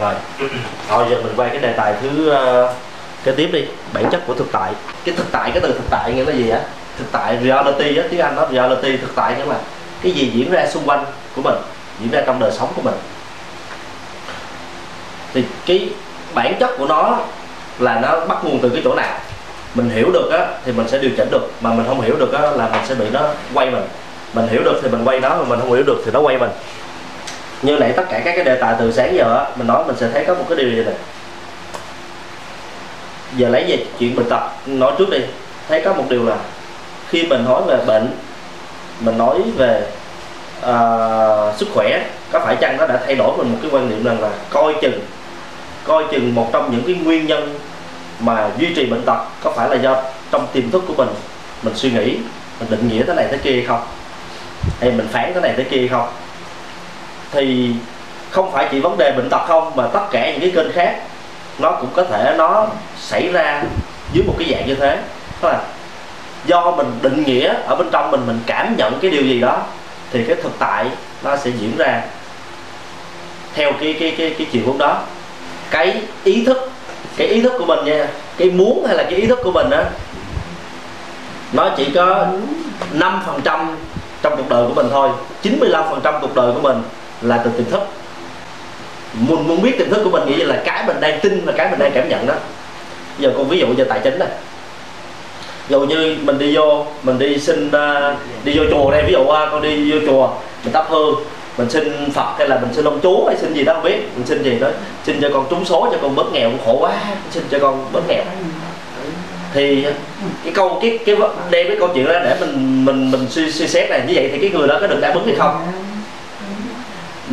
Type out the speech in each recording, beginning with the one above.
rồi. Thôi giờ mình quay cái đề tài thứ uh, kế tiếp đi. Bản chất của thực tại. Cái thực tại cái từ thực tại nghĩa là gì á? Thực tại reality á. Tiếng anh đó reality thực tại nghĩa là cái gì diễn ra xung quanh của mình diễn ra trong đời sống của mình. Thì cái bản chất của nó là nó bắt nguồn từ cái chỗ nào? Mình hiểu được á thì mình sẽ điều chỉnh được. Mà mình không hiểu được á là mình sẽ bị nó quay mình. Mình hiểu được thì mình quay nó mà mình không hiểu được thì nó quay mình như nãy tất cả các cái đề tài từ sáng giờ á mình nói mình sẽ thấy có một cái điều gì này giờ lấy về chuyện bệnh tật nói trước đi. Thấy có một điều là khi mình nói về bệnh mình nói về uh, sức khỏe có phải chăng nó đã thay đổi mình một cái quan niệm rằng là coi chừng coi chừng một trong những cái nguyên nhân mà duy trì bệnh tật có phải là do trong tiềm thức của mình mình suy nghĩ mình định nghĩa thế này thế kia hay không? Hay mình phán thế này thế kia hay không? Thì không phải chỉ vấn đề bệnh tật không, mà tất cả những cái kênh khác, nó cũng có thể nó xảy ra dưới một cái dạng như thế. Đó là do mình định nghĩa ở bên trong mình mình cảm nhận cái điều gì đó, thì cái thực tại nó sẽ diễn ra theo cái cái cái cái chiều hướng đó. Cái ý thức, cái ý thức của mình nha, cái muốn hay là cái ý thức của mình á, nó chỉ có 5% trong cuộc đời của mình thôi 95% cuộc đời của mình là từ tiềm thức. Mình muốn biết tiềm thức của mình nghĩa là cái mình đang tin và cái mình đang cảm nhận đó. Giờ con ví dụ về tài chính này. Dụ như mình đi vô mình đi xin uh, đi vô chùa đây ví dụ uh, con đi vô chùa mình thắp hương mình xin phật hay là mình xin ông chúa hay xin gì đó không biết mình xin gì đó xin cho con trúng số cho con bớt nghèo khổ quá xin cho con bớt nghèo. Thì cái câu cái cái đem cái câu chuyện ra để mình mình mình suy, suy xét này như vậy thì cái người đó có được đáp ứng hay không?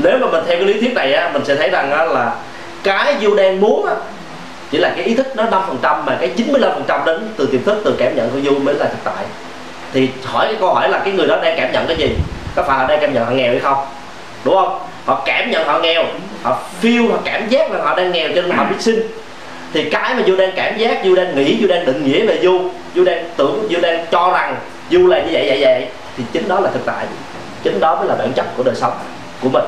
Nếu mà mình theo cái lý thuyết này á mình sẽ thấy rằng á, là cái vô đang muốn á, chỉ là cái ý thức nó 5% mà cái 95% đến từ tiềm thức từ cảm nhận của du mới là thực tại. Thì hỏi cái câu hỏi là cái người đó đang cảm nhận cái gì? Có phải là đang cảm nhận họ nghèo hay không? Đúng không? Họ cảm nhận họ nghèo họ feel họ cảm giác là họ đang nghèo cho nên họ biết xin thì cái mà du đang cảm giác du đang nghĩ du đang định nghĩa về du du đang tưởng du đang cho rằng du là như vậy vậy vậy thì chính đó là thực tại. Chính đó mới là bản chất của đời sống của mình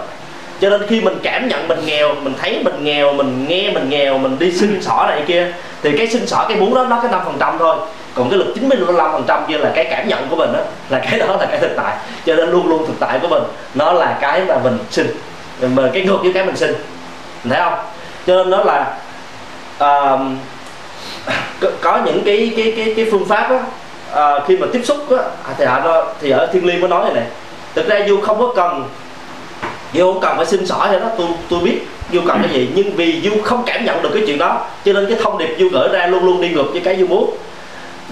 cho nên khi mình cảm nhận mình nghèo mình thấy mình nghèo mình nghe mình nghèo mình đi xin xỏ này kia thì cái xin xỏ cái muốn đó nó cái năm phần trăm thôi. Còn cái lực 95 phần trăm kia là cái cảm nhận của mình đó là cái đó là cái thực tại. Cho nên luôn luôn thực tại của mình nó là cái mà mình xin mà cái ngược với cái mình xin. Mình thấy không? Cho nên nó là uh, có những cái cái cái cái phương pháp đó, uh, ờ, khi mà tiếp xúc đó, à, thì họ thì ở thiên liên có nói này này. Thực ra du không có cần du không cần phải xin xỏ cho đó tôi tôi biết du cần cái gì. Nhưng vì du không cảm nhận được cái chuyện đó cho nên cái thông điệp du gửi ra luôn luôn đi ngược với cái du muốn.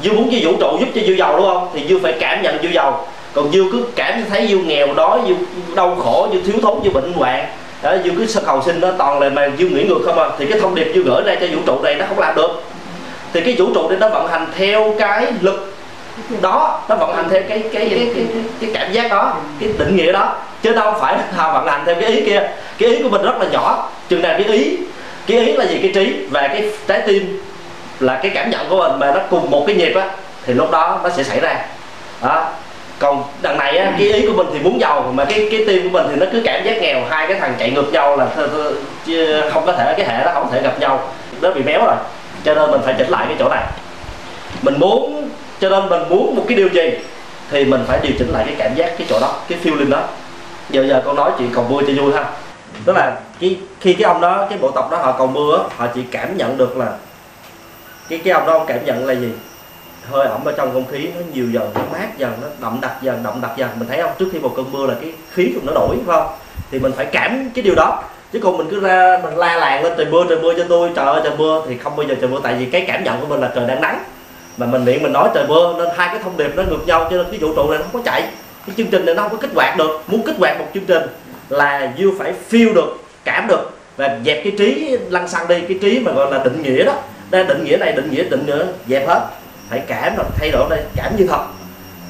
Du muốn cho vũ trụ giúp cho du giàu đúng không? Thì du phải cảm nhận du giàu. Còn du cứ cảm thấy du nghèo đói du đau khổ du thiếu thốn du bệnh hoạn. Đó du cứ cầu xin nó toàn là mà du nghĩ ngược không à. Thì cái thông điệp du gửi ra cho vũ trụ này nó không làm được. Thì cái vũ trụ này nó vận hành theo cái lực đó nó vận hành theo cái cái cái cái, cái, cảm giác đó cái định nghĩa đó. Chứ đâu phải là vận hành theo cái ý kia. Cái ý của mình rất là nhỏ. Chừng nào cái ý cái ý là gì? Cái trí và cái trái tim là cái cảm nhận của mình mà nó cùng một cái nhịp á thì lúc đó nó sẽ xảy ra. Đó. Còn đằng này á, cái ý của mình thì muốn giàu mà cái cái tim của mình thì nó cứ cảm giác nghèo. Hai cái thằng chạy ngược nhau là không có thể cái hệ nó không thể gặp nhau. Nó bị méo rồi cho nên mình phải chỉnh lại cái chỗ này. Mình muốn cho nên mình muốn một cái điều gì thì mình phải điều chỉnh lại cái cảm giác cái chỗ đó, cái feeling đó. Giờ giờ con nói chuyện cầu mưa cho vui ha. Tức là cái, khi cái ông đó, cái bộ tộc đó họ cầu mưa họ chỉ cảm nhận được là cái cái ông đó ông cảm nhận là gì? Hơi ẩm ở trong không khí, nó nhiều dần, nó mát dần, nó đậm đặc dần, đậm đặc dần. Mình thấy không? Trước khi một cơn mưa là cái khí của nó đổi, phải không? Thì mình phải cảm cái điều đó. Chứ còn mình cứ ra, mình la làng lên trời mưa trời mưa cho tôi, trời ơi trời mưa, thì không bao giờ trời mưa. Tại vì cái cảm nhận của mình là trời đang nắng mà mình miệng mình nói trời mưa nên hai cái thông điệp nó ngược nhau cho nên cái vũ trụ này nó không có chạy. Cái chương trình này nó không có kích hoạt được. Muốn kích hoạt một chương trình là you phải feel được, cảm được và dẹp cái trí lăng xăng đi, cái trí mà gọi là định nghĩa đó. Đang định nghĩa này, định nghĩa định nghĩa dẹp hết. Phải cảm rồi, thay đổi đây, cảm như thật.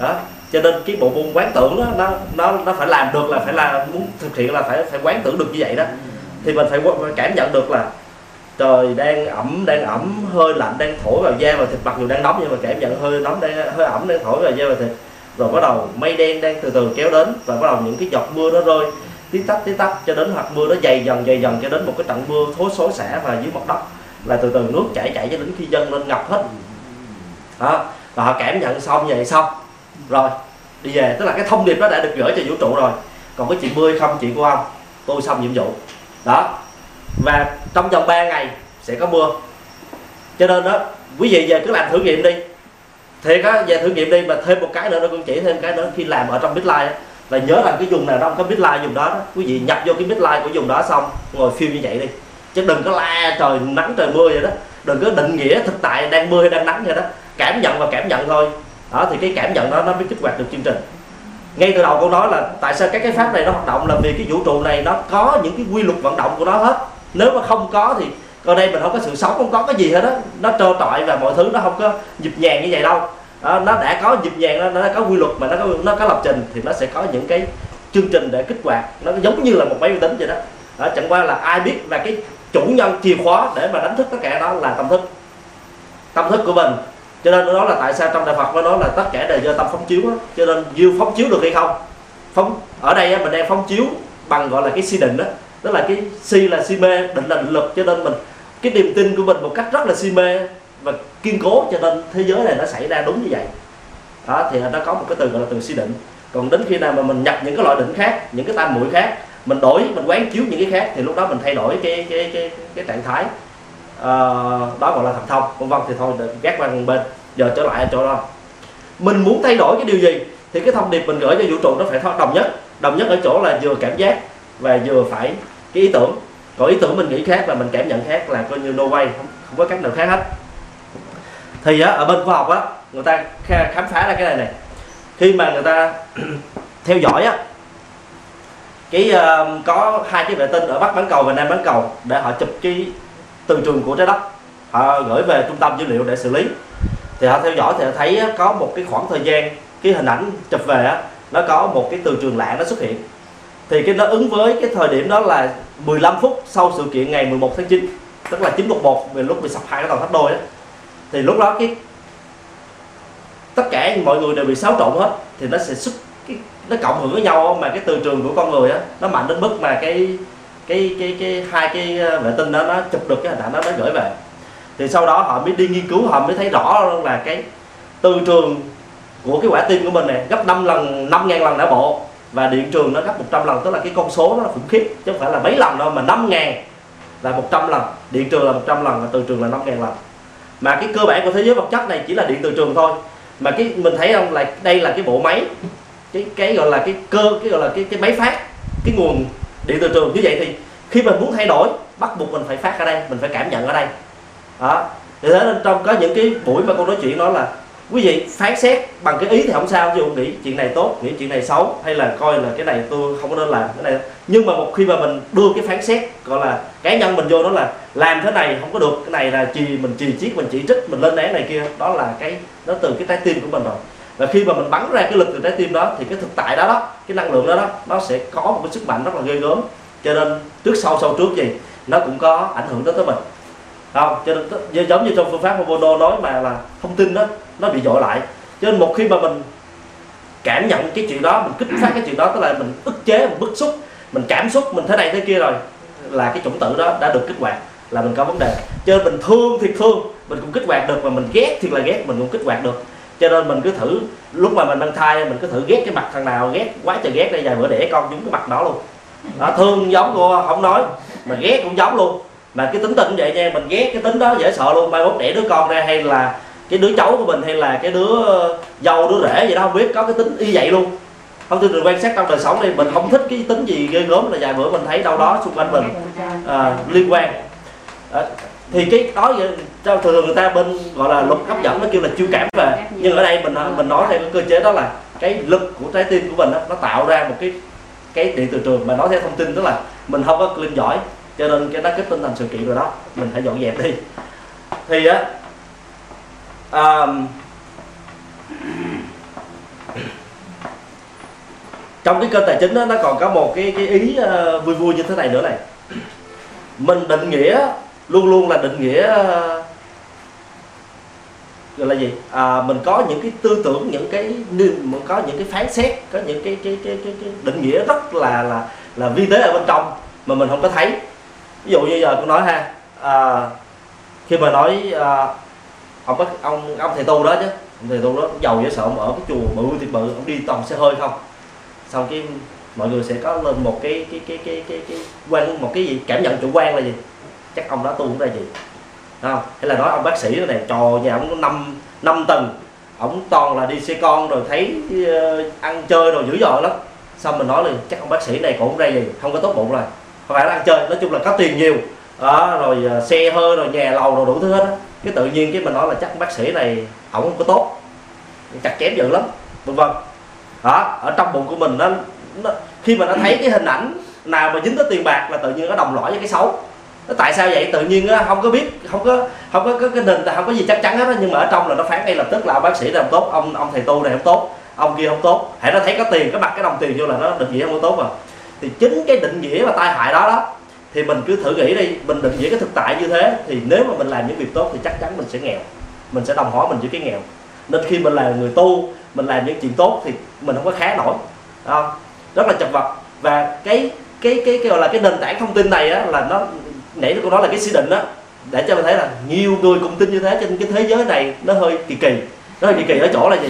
Đó, cho nên cái bộ môn quán tưởng đó, nó nó nó phải làm được là phải là muốn thực hiện là phải phải quán tưởng được như vậy đó. Thì mình phải cảm nhận được là trời đang ẩm đang ẩm, hơi lạnh, đang thổi vào da và thịt, mặc dù đang nóng nhưng mà cảm nhận hơi nóng, đang, hơi ẩm đang thổi vào da và thịt. Rồi bắt đầu mây đen đang từ từ kéo đến và bắt đầu những cái giọt mưa nó rơi, tí tách tí tách cho đến hạt mưa nó dày dần dày dần cho đến một cái trận mưa thối xối xả và dưới mặt đất là từ từ nước chảy chảy cho đến khi dân lên ngập hết. Đó, và họ cảm nhận xong vậy xong. Rồi, đi về, tức là cái thông điệp đó đã được gửi cho vũ trụ rồi. Còn cái chuyện mưa không, chuyện của ông, tôi xong nhiệm vụ. Đó và trong vòng 3 ngày sẽ có mưa. Cho nên đó quý vị về cứ làm thử nghiệm đi. Thiệt á về thử nghiệm đi mà thêm một cái nữa nó cũng chỉ thêm cái nữa khi làm ở trong midline là nhớ rằng cái vùng nào đó có midline dùng đó, đó quý vị nhập vô cái midline của vùng đó xong ngồi phim như vậy đi. Chứ đừng có la trời nắng trời mưa vậy đó. Đừng có định nghĩa thực tại đang mưa hay đang nắng vậy đó. Cảm nhận và cảm nhận thôi. Đó thì cái cảm nhận đó nó mới kích hoạt được chương trình. Ngay từ đầu câu nói là tại sao các cái pháp này nó hoạt động là vì cái vũ trụ này nó có những cái quy luật vận động của nó hết nếu mà không có thì ở đây mình không có sự sống không có cái gì hết đó nó trơ trọi và mọi thứ nó không có nhịp nhàng như vậy đâu. Đó, nó đã có nhịp nhàng nó, nó đã có quy luật mà nó có nó có lập trình thì nó sẽ có những cái chương trình để kích hoạt. Nó giống như là một máy vi tính vậy đó, đó chẳng qua là ai biết là cái chủ nhân chìa khóa để mà đánh thức tất cả đó là tâm thức. Tâm thức của mình. Cho nên đó là tại sao trong đại phật nó nói là tất cả đều do tâm phóng chiếu đó. cho nên dư phóng chiếu được hay không? Phóng ở đây mình đang phóng chiếu bằng gọi là cái si định đó tức là cái si là si mê định là định lực cho nên mình cái niềm tin của mình một cách rất là si mê và kiên cố cho nên thế giới này nó xảy ra đúng như vậy. Đó thì nó có một cái từ gọi là từ si định. Còn đến khi nào mà mình nhập những cái loại định khác những cái tam mũi khác mình đổi mình quán chiếu những cái khác thì lúc đó mình thay đổi cái cái cái cái trạng thái. Uh, đó gọi là thần thông. Vân vân thì thôi gác qua một bên. Giờ trở lại ở chỗ đó. Mình muốn thay đổi cái điều gì? Thì cái thông điệp mình gửi cho vũ trụ nó phải đồng nhất. Đồng nhất ở chỗ là vừa cảm giác và vừa phải cái ý tưởng. Còn ý tưởng mình nghĩ khác và mình cảm nhận khác là coi như no way không, không có cách nào khác hết. Thì á, ở bên khoa học á người ta khám phá ra cái này này khi mà người ta theo dõi á cái uh, có hai cái vệ tinh ở bắc bán cầu và nam bán cầu để họ chụp cái từ trường của trái đất. Họ gửi về trung tâm dữ liệu để xử lý. Thì họ theo dõi thì họ thấy có một cái khoảng thời gian cái hình ảnh chụp về á nó có một cái từ trường lạ nó xuất hiện thì cái nó ứng với cái thời điểm đó là 15 phút sau sự kiện ngày 11 tháng 9 tức là 911 về lúc bị sập hai cái tàu tháp đôi đó thì lúc đó cái, tất cả mọi người đều bị xáo trộn hết, thì nó sẽ xuất cái, nó cộng hưởng với nhau mà cái từ trường của con người á, nó mạnh đến mức mà cái cái cái cái hai cái ờ, vệ tinh đó nó chụp được cái hình ảnh đó, nó gửi về. Thì sau đó họ mới đi nghiên cứu, họ mới thấy rõ là cái từ trường của cái quả tim của mình này gấp 5 lần 5 ngàn lần não bộ và điện trường nó gấp 100 lần, tức là cái con số nó là khủng khiếp, chứ không phải là mấy lần đâu, mà 5 ngàn là 100 lần. Điện trường là 100 lần, và từ trường là 5 ngàn lần. Mà cái cơ bản của thế giới vật chất này chỉ là điện từ trường thôi. Mà cái mình thấy không, là đây là cái bộ máy, cái cái gọi là cái cơ, cái gọi là cái cái máy phát, cái nguồn điện từ trường. Như vậy thì khi mình muốn thay đổi, bắt buộc mình phải phát ở đây, mình phải cảm nhận ở đây. Đó. Thì thế nên trong có những cái buổi mà con nói chuyện đó là quý vị phán xét bằng cái ý thì không sao, chứ nghĩ chuyện này tốt, nghĩ chuyện này xấu, hay là coi là cái này tôi không có nên làm, cái này. Nhưng mà một khi mà mình đưa cái phán xét, gọi là cá nhân mình vô đó là làm thế này không có được, cái này là chỉ mình chỉ chiết, mình chỉ trích, mình lên án này kia, đó là cái, nó từ cái trái tim của mình rồi. Và khi mà mình bắn ra cái lực từ trái tim đó, thì cái thực tại đó đó, cái năng lượng đó đó, nó sẽ có một cái sức mạnh rất là ghê gớm. Cho nên trước sau sau trước gì, nó cũng có ảnh hưởng đến tới mình. Không, cho nên giống như trong phương pháp Homono nói mà là thông tin đó nó bị dội lại. Cho nên một khi mà mình cảm nhận cái chuyện đó mình kích phát cái chuyện đó tức là mình ức chế mình bức xúc mình cảm xúc mình thế này thế kia rồi là cái chủng tử đó đã được kích hoạt là mình có vấn đề. Cho nên mình thương thì thương mình cũng kích hoạt được mà mình ghét thì là ghét mình cũng kích hoạt được. Cho nên mình cứ thử lúc mà mình mang thai mình cứ thử ghét cái mặt thằng nào ghét quá trời ghét đây vài bữa đẻ con chúng cái mặt đó luôn. Đó, thương giống cô không nói mà ghét cũng giống luôn. Mà cái tính tình vậy nha mình ghét cái tính đó dễ sợ luôn mai mốt đẻ đứa con ra hay là cái đứa cháu của mình hay là cái đứa ờ, dâu đứa rể gì đó không biết có cái tính y vậy luôn. Không tin được quan sát trong đời sống đi mình không thích cái tính gì ghê gớm là vài bữa mình thấy đâu đó xung quanh mình à, liên quan. À, thì cái đó thường thường người ta bên gọi là luật hấp dẫn nó kêu là chiêu cảm về. Nhưng ở đây mình à, mình nói theo cái cơ chế đó là cái lực của trái tim của mình đó, nó tạo ra một cái cái điện từ trường mà nói theo thông tin tức là mình không có clean giỏi cho nên cái nó kết tinh thành sự kiện rồi đó. Mình phải dọn dẹp đi. Thì á um, trong cái kênh tài chính đó, nó còn có một cái cái ý uh, vui vui như thế này nữa này. Mình định nghĩa luôn luôn là định nghĩa uh, gọi là gì? À, mình có những cái tư tưởng những cái mình có những cái phán xét có những cái cái cái, cái, cái định nghĩa rất là là là vi tế ở bên trong mà mình không có thấy. Ví dụ như giờ tôi nói ha à, khi mà nói à, ông bác ông ông thầy tu đó chứ. Ông thầy tu đó giàu dễ sợ ông ở cái chùa bự thì bự ông đi toàn xe hơi không. Xong cái mọi người sẽ có lên một cái cái cái cái cái, cái quan một cái gì cảm nhận chủ quan là gì? Chắc ông đó tu cũng là gì. Không? Hay là nói ông bác sĩ này trò nhà ông có năm năm tầng. Ổng toàn là đi xe con rồi thấy uh, ăn chơi rồi dữ dội lắm. Xong mình nói liền chắc ông bác sĩ này cũng ra gì không có tốt bụng rồi. Không phải là ăn chơi nói chung là có tiền nhiều. Đó, rồi uh, xe hơi rồi nhà lầu rồi đủ thứ hết đó cái tự nhiên cái mình nói là chắc bác sĩ này ổng không có tốt chặt chém dữ lắm vân vân. Đó ở trong bụng của mình nó, nó khi mà nó thấy cái hình ảnh nào mà dính tới tiền bạc là tự nhiên nó đồng lõi với cái xấu. Nó tại sao vậy? Tự nhiên nó không có biết không có không có, có cái nền không có gì chắc chắn hết đó nhưng mà ở trong là nó phán ngay lập tức là ông bác sĩ này không tốt ông ông thầy tu này không tốt ông kia không tốt. Hãy nó thấy có tiền cái mặt cái đồng tiền vô là nó định nghĩa không có tốt mà thì chính cái định nghĩa và tai hại đó đó thì mình cứ thử nghĩ đi mình định nghĩa cái thực tại như thế thì nếu mà mình làm những việc tốt thì chắc chắn mình sẽ nghèo. Mình sẽ đồng hóa mình với cái nghèo. Nên khi mình là người tu mình làm những chuyện tốt thì mình không có khá nổi không? rất là chật vật. Và cái cái cái, cái gọi là cái nền tảng thông tin này á, là nó nãy tôi nói là cái sĩ định đó để cho mình thấy là nhiều người cùng tin như thế trên cái thế giới này nó hơi kỳ kỳ nó hơi kỳ kỳ ở chỗ là gì?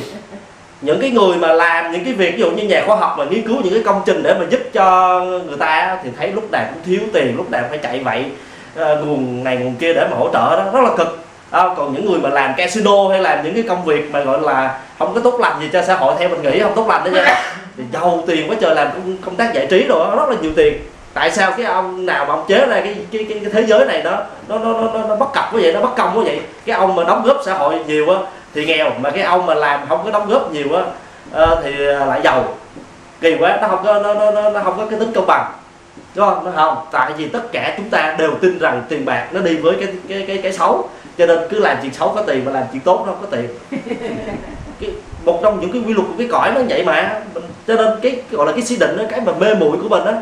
Những cái người mà làm những cái việc ví dụ như nhà khoa học mà nghiên cứu những cái công trình để mà giúp cho người ta thì thấy lúc nào cũng thiếu tiền lúc nào phải chạy vậy. Uh, nguồn này nguồn kia để mà hỗ trợ đó rất là cực. À, còn những người mà làm casino hay làm những cái công việc mà gọi là không có tốt lành gì cho xã hội theo mình nghĩ không tốt lành đó nha. Thì giàu tiền quá trời làm công, công tác giải trí rồi rất là nhiều tiền. Tại sao cái ông nào mà ông chế ra cái cái, cái, cái thế giới này nó nó nó nó, nó bất cập quá vậy nó bất công quá vậy. Cái ông mà đóng góp xã hội nhiều á thì nghèo mà cái ông mà làm không có đóng góp nhiều á uh, thì lại giàu. Kỳ quá nó không có nó, nó, nó không có cái tính công bằng. Đúng không? Nó không. Tại vì tất cả chúng ta đều tin rằng tiền bạc nó đi với cái cái cái cái xấu. Cho nên cứ làm chuyện xấu có tiền mà làm chuyện tốt nó không có tiền. Cái, một trong những cái quy luật của cái cõi nó vậy mà. Cho nên cái gọi là cái suy định đó, cái mà mê muội của mình á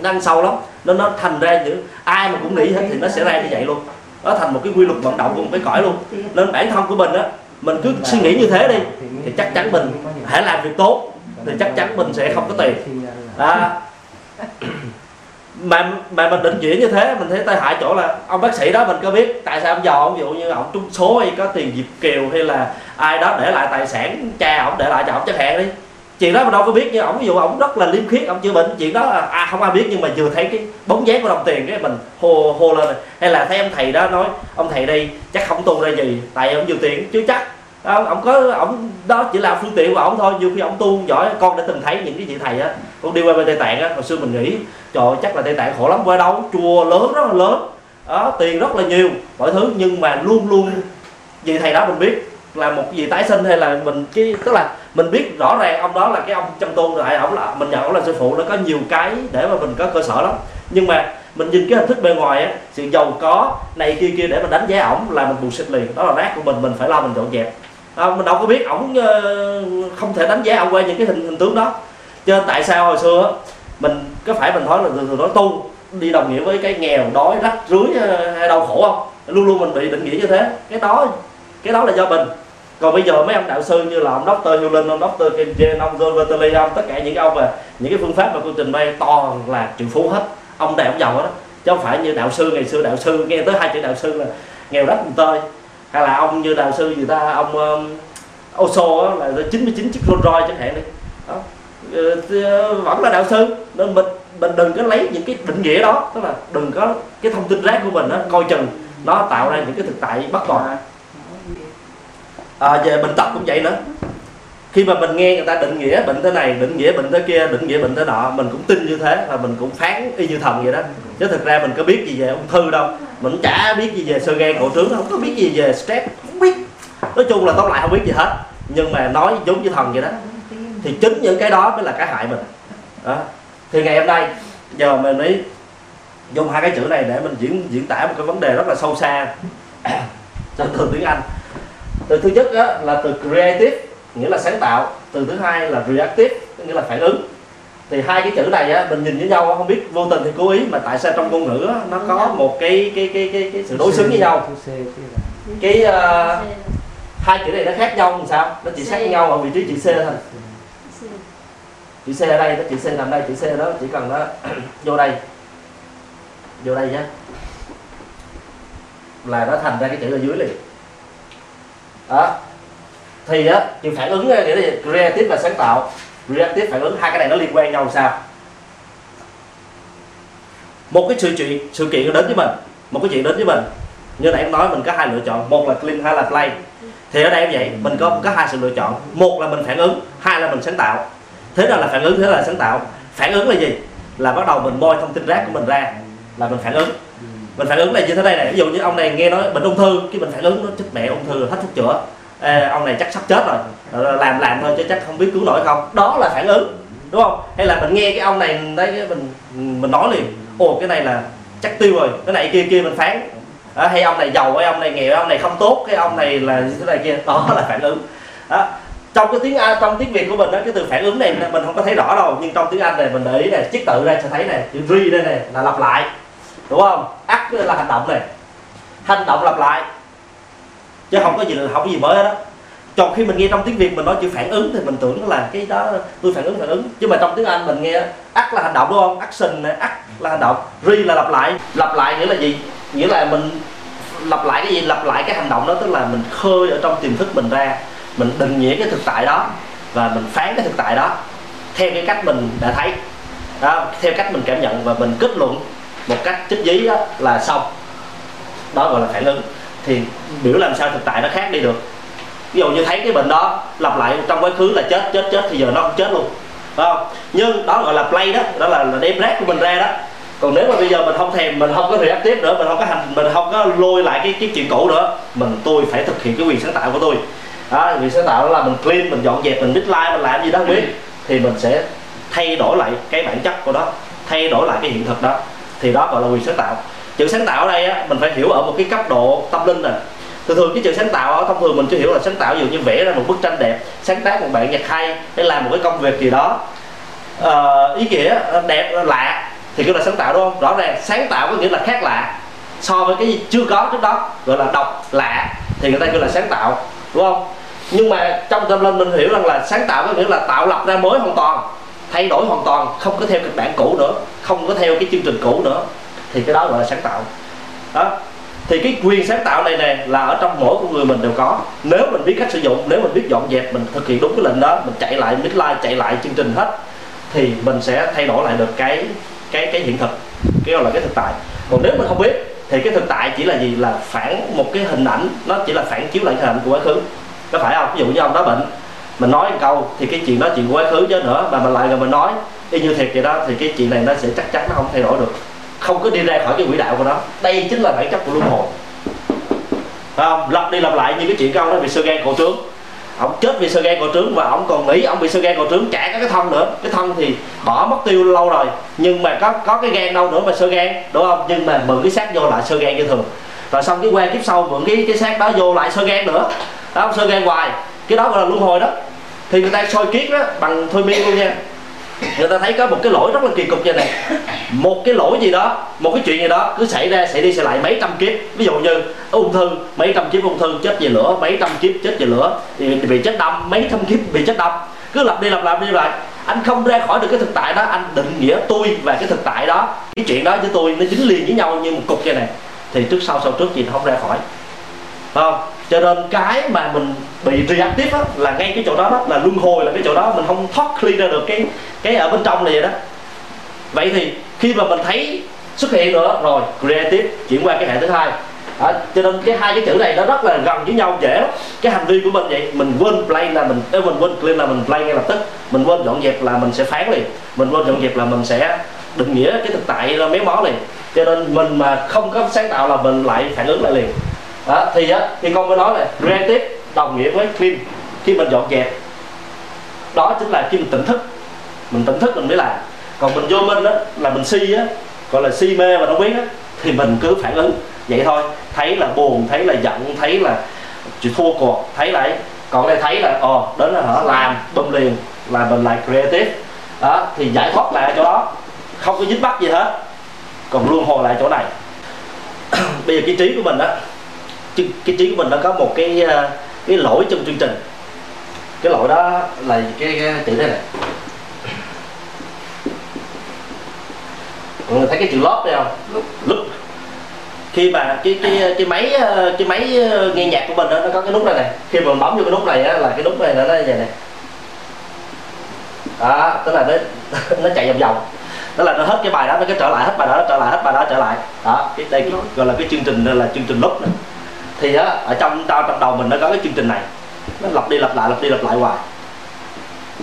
nó ăn sâu lắm. Nên nó thành ra những ai mà cũng nghĩ hết thì nó sẽ ra như vậy luôn. Nó thành một cái quy luật vận động của một cái cõi luôn. Nên bản thân của mình á mình cứ suy nghĩ như thế đi thì chắc chắn mình hãy làm việc tốt thì chắc chắn mình sẽ không có tiền. À, mà mà mình định chuyển như thế mình thấy tai hại chỗ là ông bác sĩ đó mình có biết tại sao ông giàu ông ví dụ như ông trúng số hay có tiền dịp kiều hay là ai đó để lại tài sản cha ông để lại cho ông chẳng hạn đi chuyện đó mà đâu có biết nhưng ông ví dụ ông rất là liêm khiết ông chưa bệnh. Chuyện đó à, à, không ai biết nhưng mà vừa thấy cái bóng dáng của đồng tiền cái mình hô hô lên hay là thấy ông thầy đó nói ông thầy đây chắc không tu ra gì tại ông nhiều tiền chứ chắc. Ông, ông có ông đó chỉ là phương tiện của ông thôi. Nhiều khi ông tu giỏi con đã từng thấy những cái vị thầy á con đi qua bên tây tạng á hồi xưa mình nghĩ trời chắc là tây tạng khổ lắm qua đâu? Chùa lớn rất là lớn. Đó, tiền rất là nhiều mọi thứ. Nhưng mà luôn luôn vị thầy đó mình biết là một gì tái sinh hay là mình cái tức là mình biết rõ ràng ông đó là cái ông chân tu rồi, ổng là mình nhận ông là sư phụ nó có nhiều cái để mà mình có cơ sở lắm. Nhưng mà mình nhìn cái hình thức bên ngoài á sự giàu có này kia kia để mình đánh giá ổng là mình buồn xịt liền đó là rác của mình mình phải lo mình dọn dẹp. À, mình đâu có biết ổng ờ, không thể đánh giá ông qua những cái hình hình tướng đó. Cho nên tại sao hồi xưa mình có phải mình nói là thường thường nói tu đi đồng nghĩa với cái nghèo đói rách rưới ờ, hay đau khổ không? Luôn luôn mình bị định nghĩa như thế cái đó cái đó là do mình. Còn bây giờ mấy ông đạo sư như là ông Dr. Hewlin, ông Dr. Kim Jen, ông John Vertelli, ông tất cả những cái ông về những cái phương pháp mà cô trình bày toàn là triệu phú hết. Ông này ông giàu đó. Chứ không phải như đạo sư ngày xưa đạo sư nghe tới hai chữ đạo sư là nghèo đất mình tơi. Hay là ông như đạo sư người ta ông um, Oso là 99 chiếc Rolls Royce chẳng hạn đi. Đó. Ờ, ờ, vẫn là đạo sư. Nên mình mình đừng có lấy những cái định nghĩa đó. Tức là đừng có cái thông tin rác của mình đó, coi chừng nó tạo ra những cái thực tại bất toàn. À à, về bệnh tật cũng vậy nữa. Khi mà mình nghe người ta định nghĩa bệnh thế này định nghĩa bệnh thế kia định nghĩa bệnh thế nọ mình cũng tin như thế và mình cũng phán y như thần vậy đó. Chứ thực ra mình có biết gì về ung thư đâu. Mình chả biết gì về sơ gan cổ trướng không có biết gì về stress không biết. Nói chung là tóm lại không biết gì hết. Nhưng mà nói giống như thần vậy đó thì chính những cái đó mới là cái hại mình. Đó. thì ngày hôm nay giờ mình mới dùng hai cái chữ này để mình diễn diễn tả một cái vấn đề rất là sâu xa. Trong từ tiếng anh từ thứ nhất đó, là từ creative nghĩa là sáng tạo. Từ thứ hai là reactive nghĩa là phản ứng. Thì hai cái chữ này á, mình nhìn với nhau không biết vô tình thì cố ý mà tại sao trong ngôn ngữ á, nó có một cái cái cái cái, cái sự đối xứng với nhau. cái uh, hai chữ này nó khác nhau làm sao? Nó chỉ khác nhau ở vị trí chữ C thôi. Chữ C ở đây đó chữ C nằm đây chữ C đó chỉ cần nó vô đây. Vô đây nhé. Là nó thành ra cái chữ ở dưới liền đó. Thì đó thì phản ứng nghĩa là creative và sáng tạo. Reactive phản ứng, hai cái này nó liên quan nhau sao? Một cái sự chuyện, sự kiện nó đến với mình. Một cái chuyện đến với mình. Như nãy em nói, mình có hai lựa chọn. Một là clean, hai là play. Thì ở đây em vậy, mình có có hai sự lựa chọn. Một là mình phản ứng, hai là mình sáng tạo. Thế nào là phản ứng, thế là sáng tạo? Phản ứng là gì? Là bắt đầu mình moi thông tin rác của mình ra, là mình phản ứng mình phản ứng là như thế này này ví dụ như ông này nghe nói bệnh ung thư cái mình phản ứng nó chết mẹ ung thư hết thuốc chữa. Ê, ông này chắc sắp chết rồi. Ờ, làm làm thôi chứ chắc không biết cứu nổi không. Đó là phản ứng đúng không? Hay là mình nghe cái ông này đấy mình mình nói liền ồ cái này là chắc tiêu rồi cái này kia kia mình phán. Đó, hay ông này giàu hay ông này nghèo ông này không tốt cái ông này là thế này kia. Đó là phản ứng. Đó trong cái tiếng Anh trong tiếng Việt của mình đó cái từ phản ứng này mình không có thấy rõ đâu nhưng trong tiếng Anh này mình để ý này chiếc tự đây sẽ thấy này chữ re đây này là lặp lại đúng không? Act là hành động này. Hành động lặp lại. Chứ không có gì là không có gì mới hết đó còn khi mình nghe trong tiếng việt mình nói chữ phản ứng thì mình tưởng là cái đó tôi phản ứng phản ứng. Nhưng mà trong tiếng anh mình nghe act là hành động đúng không? Action này act là hành động. Re là lặp lại. Lặp lại nghĩa là gì? Nghĩa là mình lặp lại cái gì? Lặp lại cái hành động đó tức là mình khơi ở trong tiềm thức mình ra. Mình định nghĩa cái thực tại đó và mình phán cái thực tại đó theo cái cách mình đã thấy. Đó, theo cách mình cảm nhận và mình kết luận một cách chích dí đó là xong. Đó gọi là phản ứng thì biểu làm sao thực tại nó khác đi được. Ví dụ như thấy cái bệnh đó lặp lại trong quá khứ là chết chết chết thì giờ nó không chết luôn. Phải không? Nhưng đó gọi là play đó đó là, là đem rác của mình ra đó. Còn nếu mà bây giờ mình không thèm mình không có tiếp nữa mình không có hành mình không có lôi lại cái cái chuyện cũ nữa mình tôi phải thực hiện cái quyền sáng tạo của tôi. Đó, quyền sáng tạo đó là mình clean mình dọn dẹp mình like mình làm gì đó không biết thì mình sẽ thay đổi lại cái bản chất của nó thay đổi lại cái hiện thực đó thì đó gọi là quyền sáng tạo. Chữ sáng tạo ở đây á, mình phải hiểu ở một cái cấp độ tâm linh này thường thường cái chữ sáng tạo thông thường mình chưa hiểu là sáng tạo dù như vẽ ra một bức tranh đẹp sáng tác một bản nhạc hay hay làm một cái công việc gì đó. Uh, ý nghĩa ờ, đẹp ờ, lạ thì kêu là sáng tạo đúng không? Rõ ràng sáng tạo có nghĩa là khác lạ so với cái gì chưa có trước đó gọi là độc lạ thì người ta kêu là sáng tạo đúng không? Nhưng mà trong tâm linh mình hiểu rằng là sáng tạo có nghĩa là tạo lập ra mới hoàn toàn thay đổi hoàn toàn, không có theo kịch bản cũ nữa, không có theo cái chương trình cũ nữa, thì cái đó gọi là sáng tạo. Đó. Thì cái quyền sáng tạo này nè, là ở trong mỗi con người mình đều có. Nếu mình biết cách sử dụng, nếu mình biết dọn dẹp, mình thực hiện đúng cái lệnh đó, mình chạy lại midline chạy lại chương trình hết, thì mình sẽ thay đổi lại được cái cái cái hiện thực, cái gọi là cái thực tại. Còn nếu mình không biết, thì cái thực tại chỉ là gì? Là phản một cái hình ảnh, nó chỉ là phản chiếu lại hình ảnh của quá khứ. Có phải không? Ví dụ như ông đó bệnh mình nói một câu, thì cái chuyện đó chuyện quá khứ chứ nữa, mà mình lại rồi mình nói, y như thiệt vậy đó, thì cái chuyện này nó sẽ chắc chắn nó không thay đổi được. Không có đi ra khỏi cái quỹ đạo của nó. Đây chính là bản chất của luân hồi. Không? Lặp đi lặp lại như cái chuyện câu đó bị sơ gan cổ trướng. Ông chết vì sơ gan cổ trướng và ông còn nghĩ ông bị sơ gan cổ trướng chả có cái thân nữa. Cái thân thì bỏ mất tiêu lâu rồi, nhưng mà có có cái gan đâu nữa mà sơ gan, đúng không? Nhưng mà mượn cái xác vô lại sơ gan như thường. Rồi xong cái quan kiếp sau mượn cái cái xác đó vô lại sơ gan nữa. Đó sơ gan hoài. Cái đó gọi là luân hồi đó thì người ta soi kiết đó, bằng thôi miên luôn nha. Người ta thấy có một cái lỗi rất là kỳ cục như này một cái lỗi gì đó, một cái chuyện gì đó, cứ xảy ra, xảy đi, xảy lại mấy trăm kiếp. Ví dụ như, ung thư, mấy trăm kiếp ung thư, chết về lửa, mấy trăm kiếp chết về lửa, thì bị chết đâm, mấy trăm kiếp bị chết đâm. Cứ lặp đi lặp lại đi lại. Anh không ra khỏi được cái thực tại đó, anh định nghĩa tôi và cái thực tại đó. Cái chuyện đó với tôi nó dính liền với nhau như một cục như này thì trước sau sau trước gì nó không ra khỏi. Không? Cho nên cái mà mình bị reactive á, là ngay cái chỗ đó, đó là luân hồi là cái chỗ đó mình không thoát clean ra được cái cái ở bên trong này vậy đó. Vậy thì khi mà mình thấy xuất hiện nữa rồi creative chuyển qua cái hệ thứ hai. À, cho nên cái hai cái chữ này nó rất là gần với nhau dễ cái hành vi của mình vậy mình quên play là mình mình quên clean là mình play ngay lập tức. Mình quên dọn dẹp là mình sẽ phán liền. Mình quên dọn dẹp là mình sẽ định nghĩa cái thực tại méo mó liền. Cho nên mình mà không có sáng tạo là mình lại phản ứng lại liền đó, thì á thì con mới nói là creative đồng nghĩa với clean. Khi mình dọn dẹp đó chính là khi mình tỉnh thức. Mình tỉnh thức mình mới làm. Còn mình vô minh đó là mình si á gọi là si mê mà nó biết á thì mình cứ phản ứng. Vậy thôi thấy là buồn thấy là giận thấy là chịu thua cuộc thấy lại còn đây thấy là ồ đến là họ làm bơm liền là mình lại creative. Đó thì giải thoát lại chỗ đó. Không có dính bắt gì hết. Còn luôn hồi lại chỗ này. Bây giờ cái trí của mình đó cái trí của mình nó có một cái ờ, cái lỗi trong chương trình. Cái lỗi đó là cái, cái chữ đây này mọi người thấy cái chữ lót đây không? Lúc khi mà cái cái cái máy ờ, cái máy ờ, nghe nhạc của mình đó, nó có cái nút này này khi mà mình bấm vô cái nút này á, là cái nút này nó nó như vậy này đó tức là nó nó chạy vòng vòng. Tức là nó hết cái bài đó nó cái trở lại hết bài đó trở lại hết bài đó trở lại. Đó cái đây gọi là cái chương trình là chương trình lúc này thì á, ở trong tao trong đầu mình nó có cái chương trình này. Nó lặp đi lặp lại, lặp đi lặp lại hoài.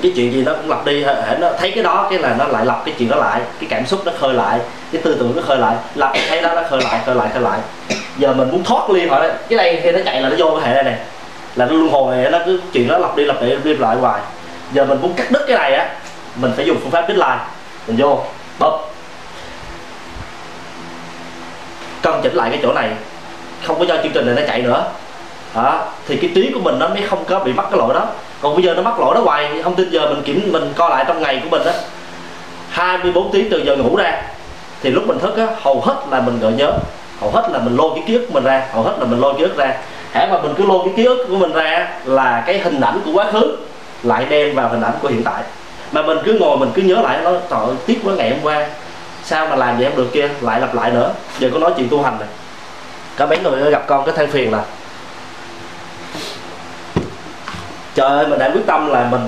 Cái chuyện gì nó cũng lặp đi hệ nó thấy cái đó, cái là nó lại lặp cái chuyện đó lại. Cái cảm xúc nó khơi lại, cái tư tưởng nó khơi lại. Lặp, thấy đó, nó khơi lại khơi lại khơi lại. Giờ mình muốn thoát ly khỏi đây cái này khi nó chạy là nó vô cái hệ này nè. Là nó luân hồi này nó cứ, chuyện đó lặp đi lặp đi lặp đi lặp lại hoài. Giờ mình muốn cắt đứt cái này á, mình phải dùng phương pháp deadline mình vô, bóp. Cân chỉnh lại cái chỗ này không có cho chương trình này nó chạy nữa. Đó, thì cái trí của mình nó mới không có bị mắc cái lỗi đó. Còn bây giờ nó mắc lỗi đó hoài, không tin giờ mình kiểm, mình coi lại trong ngày của mình á. 24 tiếng từ giờ ngủ ra. Thì lúc mình thức á, hầu hết là mình gợi nhớ. Hầu hết là mình lôi cái ký ức của mình ra. Hầu hết là mình lôi ký ức ra. Hãy mà mình cứ lôi cái ký ức của mình ra là cái hình ảnh của quá khứ lại đem vào hình ảnh của hiện tại. Mà mình cứ ngồi mình cứ nhớ lại nó trời tiếc quá ngày hôm qua, sao mà làm vậy em được kia, lại lặp lại nữa. Giờ có nói chuyện tu hành này có mấy người gặp con cái than phiền là trời ơi, mình đã quyết tâm là mình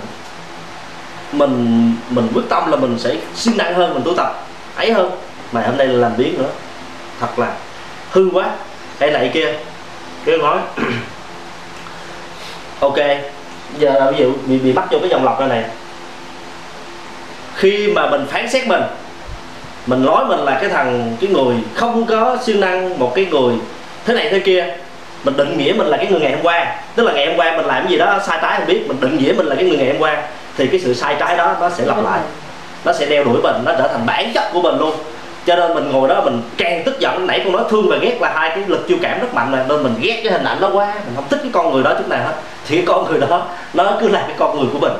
mình mình quyết tâm là mình sẽ siêng năng hơn, mình tu tập. Ấy hơn mà hôm nay là làm biến nữa. Thật là hư quá. Cái này kia. Cái nói. Ok. Giờ là ví dụ bị bị bắt vô cái dòng lọc này này. Khi mà mình phán xét mình mình nói mình là cái thằng, cái người không có siêng năng, một cái người thế này thế kia. Mình định nghĩa mình là cái người ngày hôm qua. Tức là ngày hôm qua mình làm cái gì đó sai trái không biết. Mình định nghĩa mình là cái người ngày hôm qua. Thì cái sự sai trái đó nó sẽ lặp lại. nó sẽ đeo đuổi mình nó trở thành bản chất của mình luôn. Cho nên mình ngồi đó mình càng tức giận. Nãy con nói thương và ghét là hai cái lực chiêu cảm rất mạnh này nên mình ghét cái hình ảnh đó quá. Mình không thích cái con người đó chút nào hết. Thì cái con người đó nó cứ là cái con người của mình.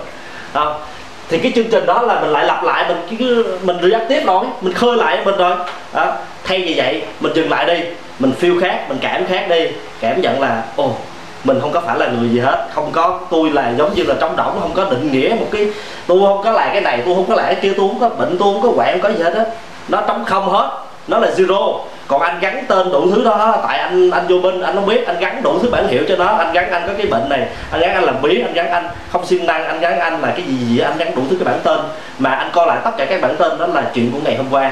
Không thì cái chương trình đó là mình lại lặp lại mình cứ mình react tiếp rồi mình khơi lại mình rồi. Đó. thay vì vậy mình dừng lại đi mình feel khác mình cảm khác đi. Cảm nhận là ồ mình không có phải là người gì hết. Không có tôi là giống như là trống rỗng không có định nghĩa một cái tôi không có lại cái này tôi không có lại cái kia tôi không có bệnh tôi không có quẹ không có gì hết á. Nó trống không hết nó là zero. Còn anh gắn tên đủ thứ đó tại anh anh vô bên anh không biết anh gắn đủ thứ bản hiệu cho nó. Anh gắn anh có cái bệnh này anh gắn anh làm biến anh gắn anh không siêng năng anh gắn anh là cái gì gì anh gắn đủ thứ cái bản tên. Mà anh coi lại tất cả các bản tên đó là chuyện của ngày hôm qua.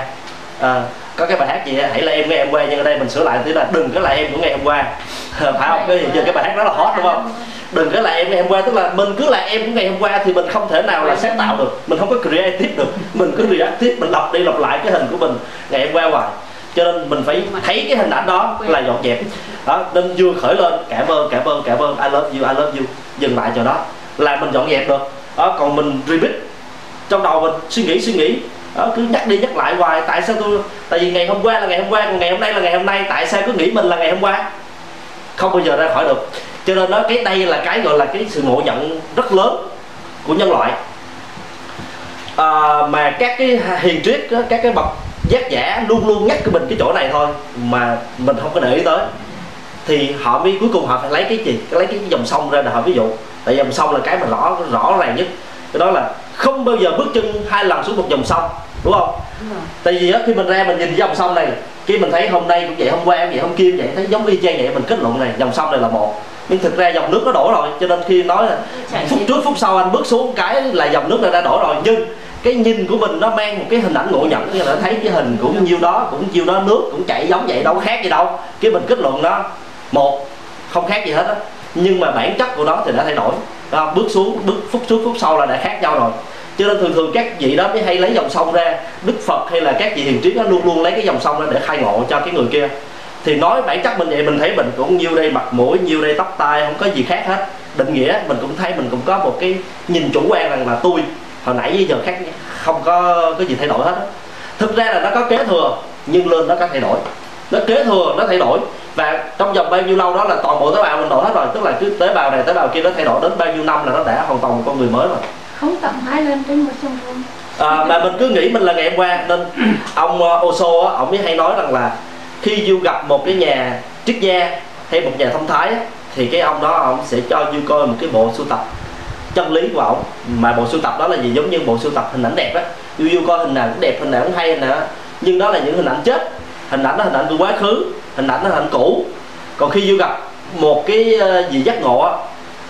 À, có cái bài hát gì hãy là em ngày em qua, nhưng ở đây mình sửa lại tí là đừng có là em của ngày em qua. Phải không? Cái giờ cái bài hát đó là hot, đúng không? Đừng có là em ngày hôm qua, tức là mình cứ là em của ngày hôm qua thì mình không thể nào là sáng tạo được. Mình không có creative được. Mình cứ reactive, mình lặp đi lặp lại cái hình của mình ngày hôm qua hoài. Cho nên mình phải thấy cái hình ảnh đó là dọn dẹp. Đó, nên vừa khởi lên, cảm ơn cảm ơn cảm ơn. I love you, I love you. Dừng lại chỗ đó. Là mình dọn dẹp được. Đó, còn mình repeat trong đầu mình, suy nghĩ suy nghĩ đó, cứ nhắc đi nhắc lại hoài tại sao tôi tại vì ngày hôm qua là ngày hôm qua còn ngày hôm nay là ngày hôm nay tại sao cứ nghĩ mình là ngày hôm qua? Không bao giờ ra khỏi được. Cho nên đó cái đây là cái gọi là cái sự ngộ nhận rất lớn của nhân loại. À, mà các cái hiền triết các cái bậc giác giả luôn luôn nhắc cái mình cái chỗ này thôi mà mình không có để ý tới. Thì họ mới cuối cùng họ phải lấy cái gì? Lấy cái dòng sông ra để họ ví dụ. Tại dòng sông là cái mà rõ rõ ràng nhất. Cái đó là không bao giờ bước chân hai lần xuống một dòng sông đúng không? Tại vì á khi mình ra mình nhìn dòng sông này khi mình thấy hôm nay cũng vậy hôm qua cũng vậy hôm kia cũng vậy thấy giống y chang vậy mình kết luận này dòng sông này là một. Nhưng thực ra dòng nước nó đổ rồi cho nên khi nói là phút trước phút sau anh bước xuống cái là dòng nước này đã đổ rồi. Nhưng cái nhìn của mình nó mang một cái hình ảnh ngộ nhận như là thấy cái hình cũng nhiêu đó cũng nhiêu đó nước cũng chảy giống vậy đâu khác gì đâu. Cái mình kết luận nó một không khác gì hết á. Nhưng mà bản chất của nó thì đã thay đổi đó, bước xuống bước phút trước phút sau là đã khác nhau rồi. Cho nên thường thường các vị đó mới hay lấy dòng sông ra đức phật hay là các vị hiền trí đó luôn luôn lấy cái dòng sông ra để khai ngộ cho cái người kia. Thì nói bản chất mình vậy mình thấy mình cũng nhiêu đây mặt mũi nhiêu đây tóc tai không có gì khác hết. Định nghĩa mình cũng thấy mình cũng có một cái nhìn chủ quan rằng là tôi hồi nãy với giờ khác không có cái gì thay đổi hết thực ra là nó có kế thừa nhưng lên nó có thay đổi. Nó kế thừa nó thay đổi và trong vòng bao nhiêu lâu đó là toàn bộ tế bào mình đổi hết rồi. Tức là cứ tế bào này tế bào kia nó thay đổi đến bao nhiêu năm là nó đã hoàn toàn một con người mới rồi. Không tận hai lần trên một luôn. À, mà mình cứ nghĩ mình là ngày hôm qua nên ông uh, Osho á, ông mới hay nói rằng là khi du gặp một cái nhà triết gia hay một nhà thông thái á, thì cái ông đó ông sẽ cho du coi một cái bộ sưu tập chân lý của ông mà bộ sưu tập đó là gì? Giống như bộ sưu tập hình ảnh đẹp á. Du du coi hình nào cũng đẹp hình nào cũng hay hình nào nhưng đó là những hình ảnh chết. Hình ảnh đó hình ảnh của quá khứ hình ảnh nó hình ảnh cũ. Còn khi du gặp một cái ờ, gì giác ngộ á,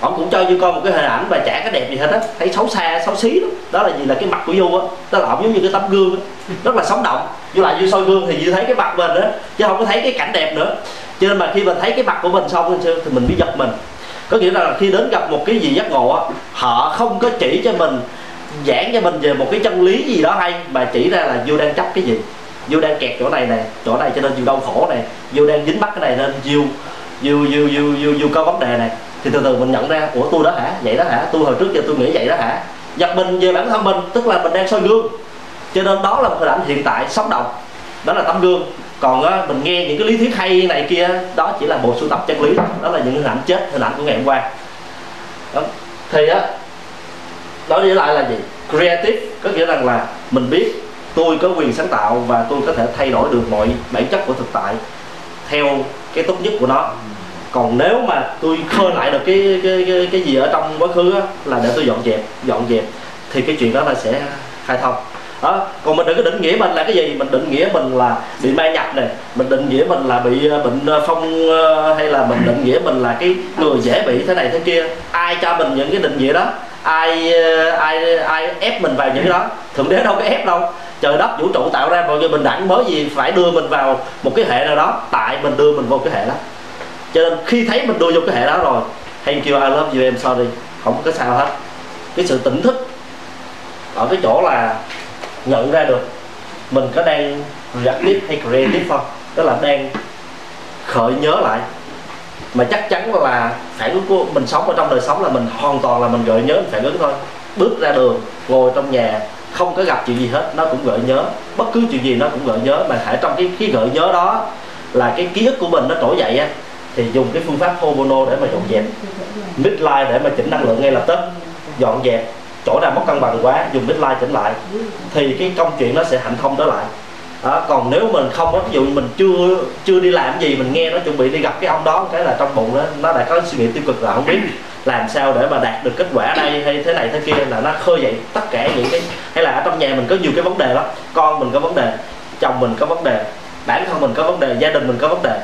ông cũng cho du coi một cái hình ảnh và chả cái đẹp gì hết á, thấy xấu xa, xấu xí lắm. Đó là gì? Là cái mặt của du á đó là ổng giống như cái tấm gương á, rất là sống động. Vô lại du soi gương thì du thấy cái mặt mình á, chứ không có thấy cái cảnh đẹp nữa. Cho nên mà khi mình thấy cái mặt của mình xong thì mình mới giật mình. Có nghĩa là khi đến gặp một cái gì giác ngộ á, họ không có chỉ cho mình, giảng cho mình về một cái chân lý gì đó hay, mà chỉ ra là du đang chấp cái gì du đang kẹt chỗ này này chỗ này cho nên du đau khổ này du đang dính mắc cái này nên du du du du du, du có vấn đề này thì từ từ mình nhận ra ủa tôi đó hả? Vậy đó hả? Tôi hồi trước giờ tôi nghĩ vậy đó hả? Giật mình về bản thân mình tức là mình đang soi gương. Cho nên đó là một hình ảnh hiện tại sống động. Đó là tấm gương. Còn á, mình nghe những cái lý thuyết hay này kia đó chỉ là bộ sưu tập chân lý. Đó là những hình ảnh chết hình ảnh của ngày hôm qua. Đó. thì á nói nghĩa lại là gì? Creative có nghĩa rằng là mình biết tôi có quyền sáng tạo và tôi có thể thay đổi được mọi bản chất của thực tại theo cái tốt nhất của nó. Còn nếu mà tôi khơi lại được cái cái cái, cái gì ở trong quá khứ á, là để tôi dọn dẹp dọn dẹp thì cái chuyện đó là sẽ khai thông. Đó còn mình đừng có định nghĩa mình là cái gì. Mình định nghĩa mình là bị ma nhập này mình định nghĩa mình là bị ờ, bệnh ờ, phong ờ, hay là mình định nghĩa mình là cái người dễ bị thế này thế kia. Ai cho mình những cái định nghĩa đó? Ai ai ai ép mình vào những cái đó? Thượng đế đâu có ép đâu trời đất, vũ trụ tạo ra mọi người bình đẳng mới gì phải đưa mình vào một cái hệ nào đó. Tại mình đưa mình vào cái hệ đó. Cho nên khi thấy mình đưa vô cái hệ đó rồi, thank you, I love you em sorry. Không có sao hết. Cái sự tỉnh thức ở cái chỗ là nhận ra được mình có đang reactive hay creative không? Đó là đang khởi nhớ lại. Mà chắc chắn là phản ứng của mình sống ở trong đời sống là mình hoàn toàn là mình gợi nhớ phản ứng thôi. Bước ra đường, ngồi trong nhà không có gặp chuyện gì hết nó cũng gợi nhớ. Bất cứ chuyện gì nó cũng gợi nhớ mà phải trong cái cái gợi nhớ đó là cái ký ức của mình nó trỗi dậy á thì dùng cái phương pháp Homono để mà dọn dẹp. Midline để mà chỉnh năng lượng ngay lập tức. Dọn dẹp chỗ nào mất cân bằng quá dùng midline chỉnh lại thì cái công chuyện nó sẽ hạnh thông trở lại. Đó, còn nếu mình không có ví dụ mình chưa chưa đi làm gì mình nghe nó chuẩn bị đi gặp cái ông đó cái là trong bụng đó nó đã có suy nghĩ tiêu cực là không biết làm sao để mà đạt được kết quả đây hay thế này thế kia là nó khơi dậy tất cả những cái hay là ở trong nhà mình có nhiều cái vấn đề lắm. Con mình có vấn đề chồng mình có vấn đề bản thân mình có vấn đề gia đình mình có vấn đề.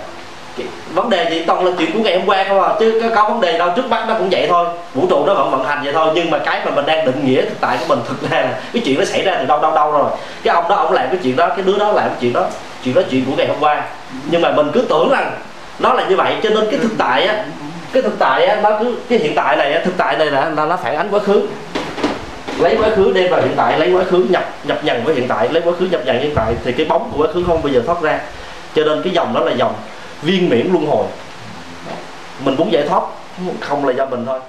Vấn đề gì toàn là chuyện của ngày hôm qua không à chứ có, có vấn đề đâu trước mắt nó cũng vậy thôi. Vũ trụ nó vẫn vận hành vậy thôi nhưng mà cái mà mình đang định nghĩa thực tại của mình thực ra là cái chuyện nó xảy ra từ đâu đâu đâu rồi. Cái ông đó ông làm cái chuyện đó cái đứa đó làm cái chuyện đó chuyện đó chuyện của ngày hôm qua. Nhưng mà mình cứ tưởng rằng nó là như vậy cho nên cái thực tại á cái thực tại á nó cứ cái hiện tại này á thực tại này là, nó, nó phản ánh quá khứ. Lấy quá khứ đem vào hiện tại lấy quá khứ nhập nhập nhằn với hiện tại lấy quá khứ nhập nhằn hiện tại thì cái bóng của quá khứ không bao giờ thoát ra. Cho nên cái dòng đó là dòng viên miễn luân hồi. Mình muốn giải thoát không là do mình thôi.